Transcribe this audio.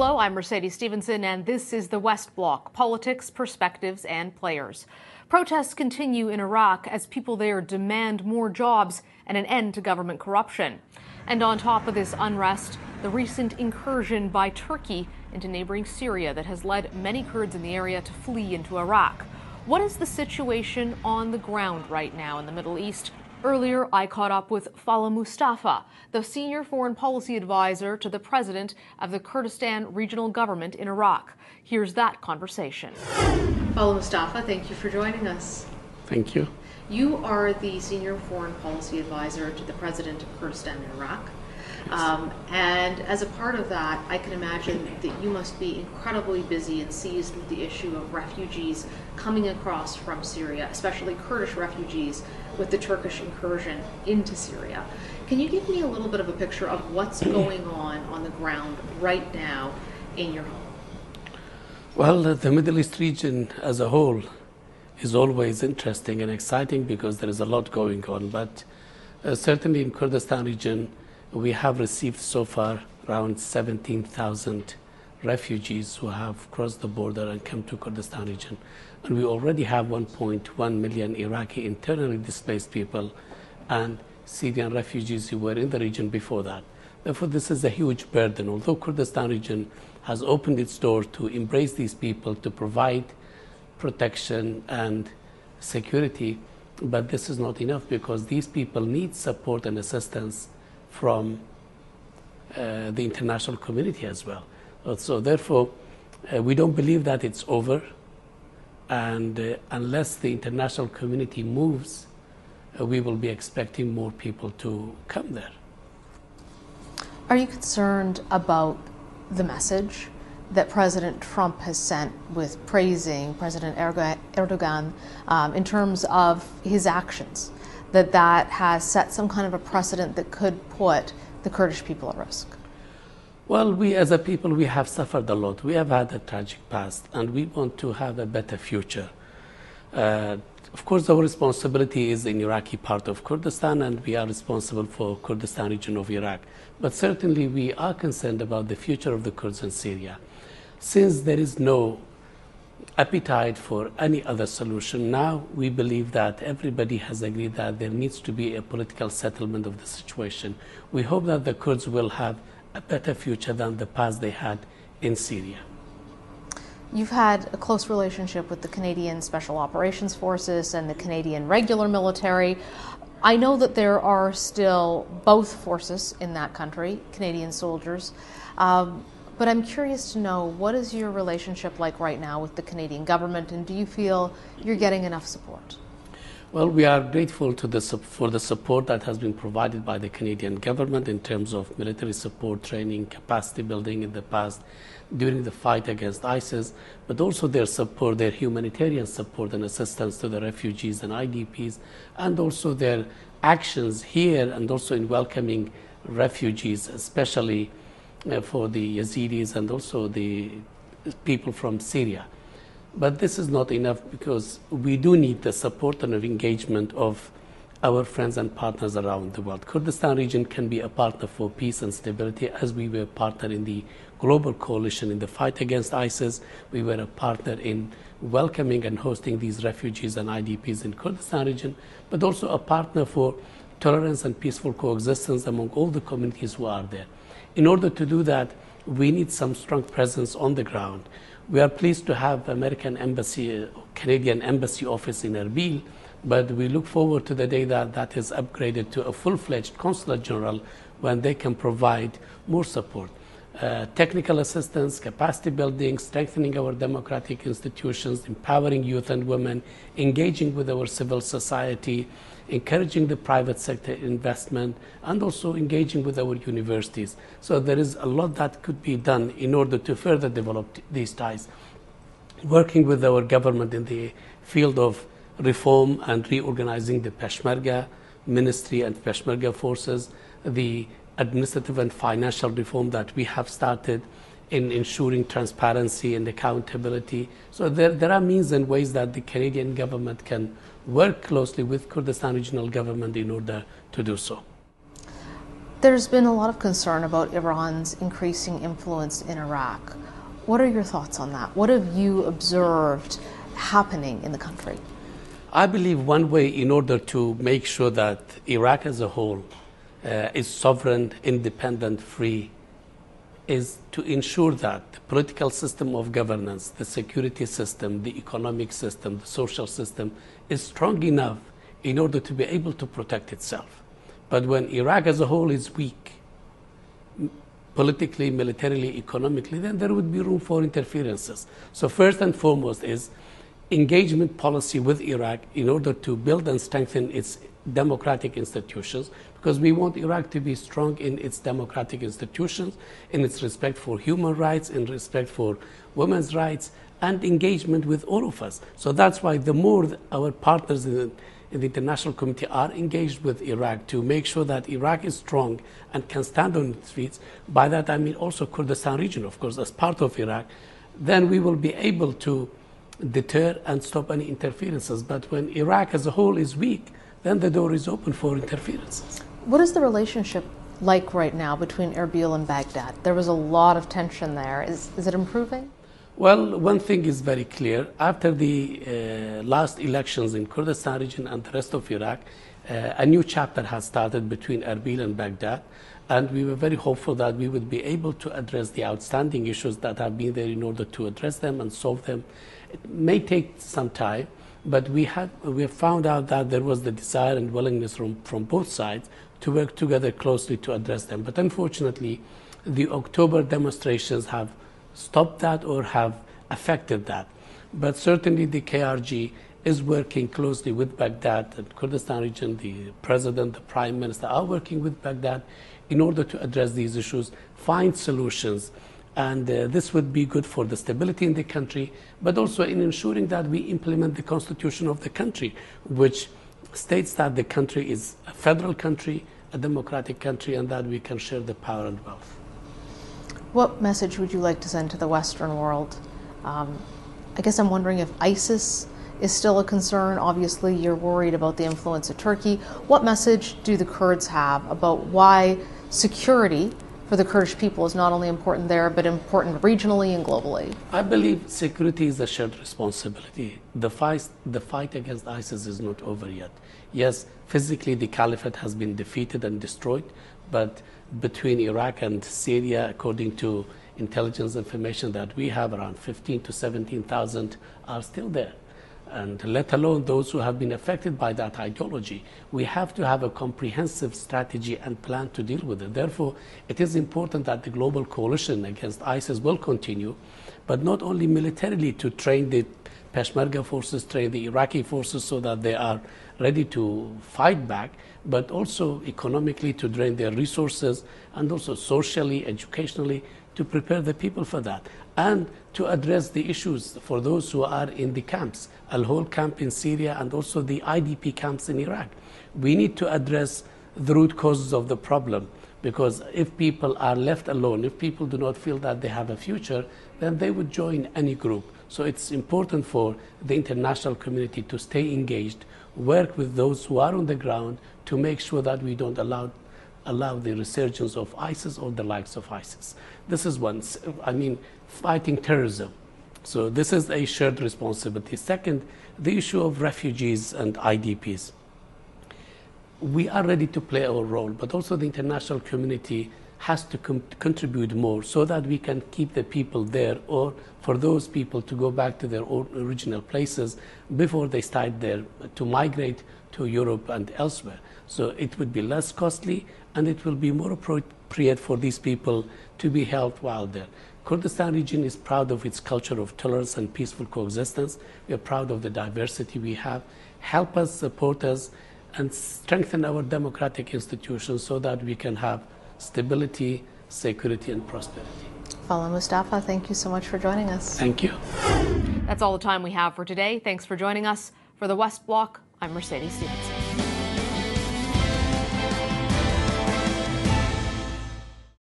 Hello, I'm Mercedes Stephenson, and this is the West Block politics, perspectives, and players. Protests continue in Iraq as people there demand more jobs and an end to government corruption. And on top of this unrest, the recent incursion by Turkey into neighboring Syria that has led many Kurds in the area to flee into Iraq. What is the situation on the ground right now in the Middle East? Earlier, I caught up with Falah Mustafa, the senior foreign policy advisor to the president of the Kurdistan Regional Government in Iraq. Here's that conversation. Falah Mustafa, thank you for joining us. Thank you. You are the senior foreign policy advisor to the president of Kurdistan in Iraq. Um, and as a part of that, I can imagine that you must be incredibly busy and seized with the issue of refugees coming across from Syria, especially Kurdish refugees with the Turkish incursion into Syria. Can you give me a little bit of a picture of what's going on on the ground right now in your home? Well, the Middle East region as a whole is always interesting and exciting because there is a lot going on. But uh, certainly in Kurdistan region, we have received so far around 17,000 refugees who have crossed the border and come to Kurdistan region. And we already have 1.1 million Iraqi internally displaced people and Syrian refugees who were in the region before that. Therefore, this is a huge burden. Although Kurdistan region has opened its door to embrace these people, to provide protection and security, but this is not enough because these people need support and assistance from uh, the international community as well. Uh, so therefore, uh, we don't believe that it's over, and uh, unless the international community moves, uh, we will be expecting more people to come there. Are you concerned about the message that President Trump has sent with praising President Erdogan um, in terms of his actions? That that has set some kind of a precedent that could put the Kurdish people at risk? Well, we as a people, we have suffered a lot. We have had a tragic past, and we want to have a better future. Uh, of course, our responsibility is in Iraqi part of Kurdistan, and we are responsible for Kurdistan region of Iraq. But certainly, we are concerned about the future of the Kurds in Syria. Since there is no appetite for any other solution. Now we believe that everybody has agreed that there needs to be a political settlement of the situation. We hope that the Kurds will have a better future than the past they had in Syria. You've had a close relationship with the Canadian Special Operations Forces and the Canadian regular military. I know that there are still both forces in that country, Canadian soldiers. Um, but I'm curious to know what is your relationship like right now with the Canadian government, and do you feel you're getting enough support? Well, we are grateful the, for the support that has been provided by the Canadian government in terms of military support, training, capacity building in the past during the fight against ISIS, but also their support, their humanitarian support and assistance to the refugees and IDPs, and also their actions here and also in welcoming refugees, especially Uh, for the Yazidis and also the people from Syria. But this is not enough because we do need the support and engagement of our friends and partners around the world. Kurdistan region can be a partner for peace and stability as we were a partner in the global coalition in the fight against ISIS. We were a partner in welcoming and hosting these refugees and IDPs in Kurdistan region, but also a partner for tolerance and peaceful coexistence among all the communities who are there. In order to do that, we need some strong presence on the ground. We are pleased to have American Embassy, Canadian Embassy office in Erbil, but we look forward to the day that that is upgraded to a full-fledged consulate general when they can provide more support. Uh, technical assistance, capacity building, strengthening our democratic institutions, empowering youth and women, engaging with our civil society, encouraging the private sector investment, and also engaging with our universities. So there is a lot that could be done in order to further develop these ties. Working with our government in the field of reform and reorganizing the Peshmerga ministry and Peshmerga forces, the administrative and financial reform that we have started in ensuring transparency and accountability. So there, there are means and ways that the Canadian government can work closely with Kurdistan regional government in order to do so. There's been a lot of concern about Iran's increasing influence in Iraq. What are your thoughts on that? What have you observed happening in the country? I believe one way in order to make sure that Iraq as a whole uh, is sovereign, independent, free, is to ensure that the political system of governance, the security system, the economic system, the social system is strong enough in order to be able to protect itself. But when Iraq as a whole is weak, politically, militarily, economically, then there would be room for interferences. So first and foremost is engagement policy with Iraq in order to build and strengthen its democratic institutions because we want Iraq to be strong in its democratic institutions, in its respect for human rights, in respect for women's rights, and engagement with all of us. So that's why the more our partners in the, in the international community are engaged with Iraq to make sure that Iraq is strong and can stand on its feet, by that I mean also Kurdistan region, of course, as part of Iraq, then we will be able to deter and stop any interferences. But when Iraq as a whole is weak, then the door is open for interferences. What is the relationship like right now between Erbil and Baghdad? There was a lot of tension there. Is, is it improving? Well, one thing is very clear. After the uh, last elections in Kurdistan region and the rest of Iraq, uh, a new chapter has started between Erbil and Baghdad. And we were very hopeful that we would be able to address the outstanding issues that have been there in order to address them and solve them. It may take some time, but we have, we have found out that there was the desire and willingness from, from both sides to work together closely to address them. But unfortunately, the October demonstrations have stopped that or have affected that. But certainly the KRG is working closely with Baghdad and Kurdistan region. The president, the prime minister are working with Baghdad in order to address these issues, find solutions. And uh, this would be good for the stability in the country, but also in ensuring that we implement the constitution of the country, which states that the country is a federal country, a democratic country, and that we can share the power and wealth. What message would you like to send to the Western world? Um, I guess I'm wondering if ISIS is still a concern. Obviously, you're worried about the influence of Turkey. What message do the Kurds have about why security for the Kurdish people is not only important there, but important regionally and globally? I believe security is a shared responsibility. The fight, the fight against ISIS is not over yet. Yes, physically the caliphate has been defeated and destroyed, but between Iraq and Syria, according to intelligence information that we have, around 15 to 17,000 are still there and let alone those who have been affected by that ideology. We have to have a comprehensive strategy and plan to deal with it. Therefore, it is important that the global coalition against ISIS will continue, but not only militarily to train the Peshmerga forces, train the Iraqi forces so that they are ready to fight back, but also economically to drain their resources and also socially, educationally to prepare the people for that and to address the issues for those who are in the camps, Al Hol camp in Syria and also the IDP camps in Iraq. We need to address the root causes of the problem because if people are left alone, if people do not feel that they have a future, then they would join any group. So it's important for the international community to stay engaged, work with those who are on the ground to make sure that we don't allow allow the resurgence of ISIS or the likes of ISIS. This is one, I mean, fighting terrorism. So this is a shared responsibility. Second, the issue of refugees and IDPs. We are ready to play our role, but also the international community has to contribute more so that we can keep the people there or for those people to go back to their original places before they start there to migrate to Europe and elsewhere. So it would be less costly and it will be more appropriate for these people to be held while there. Kurdistan region is proud of its culture of tolerance and peaceful coexistence. We are proud of the diversity we have. Help us, support us, and strengthen our democratic institutions so that we can have stability, security, and prosperity. Falah Mustafa, thank you so much for joining us. Thank you. That's all the time we have for today. Thanks for joining us. For the West Block, I'm Mercedes Stevens.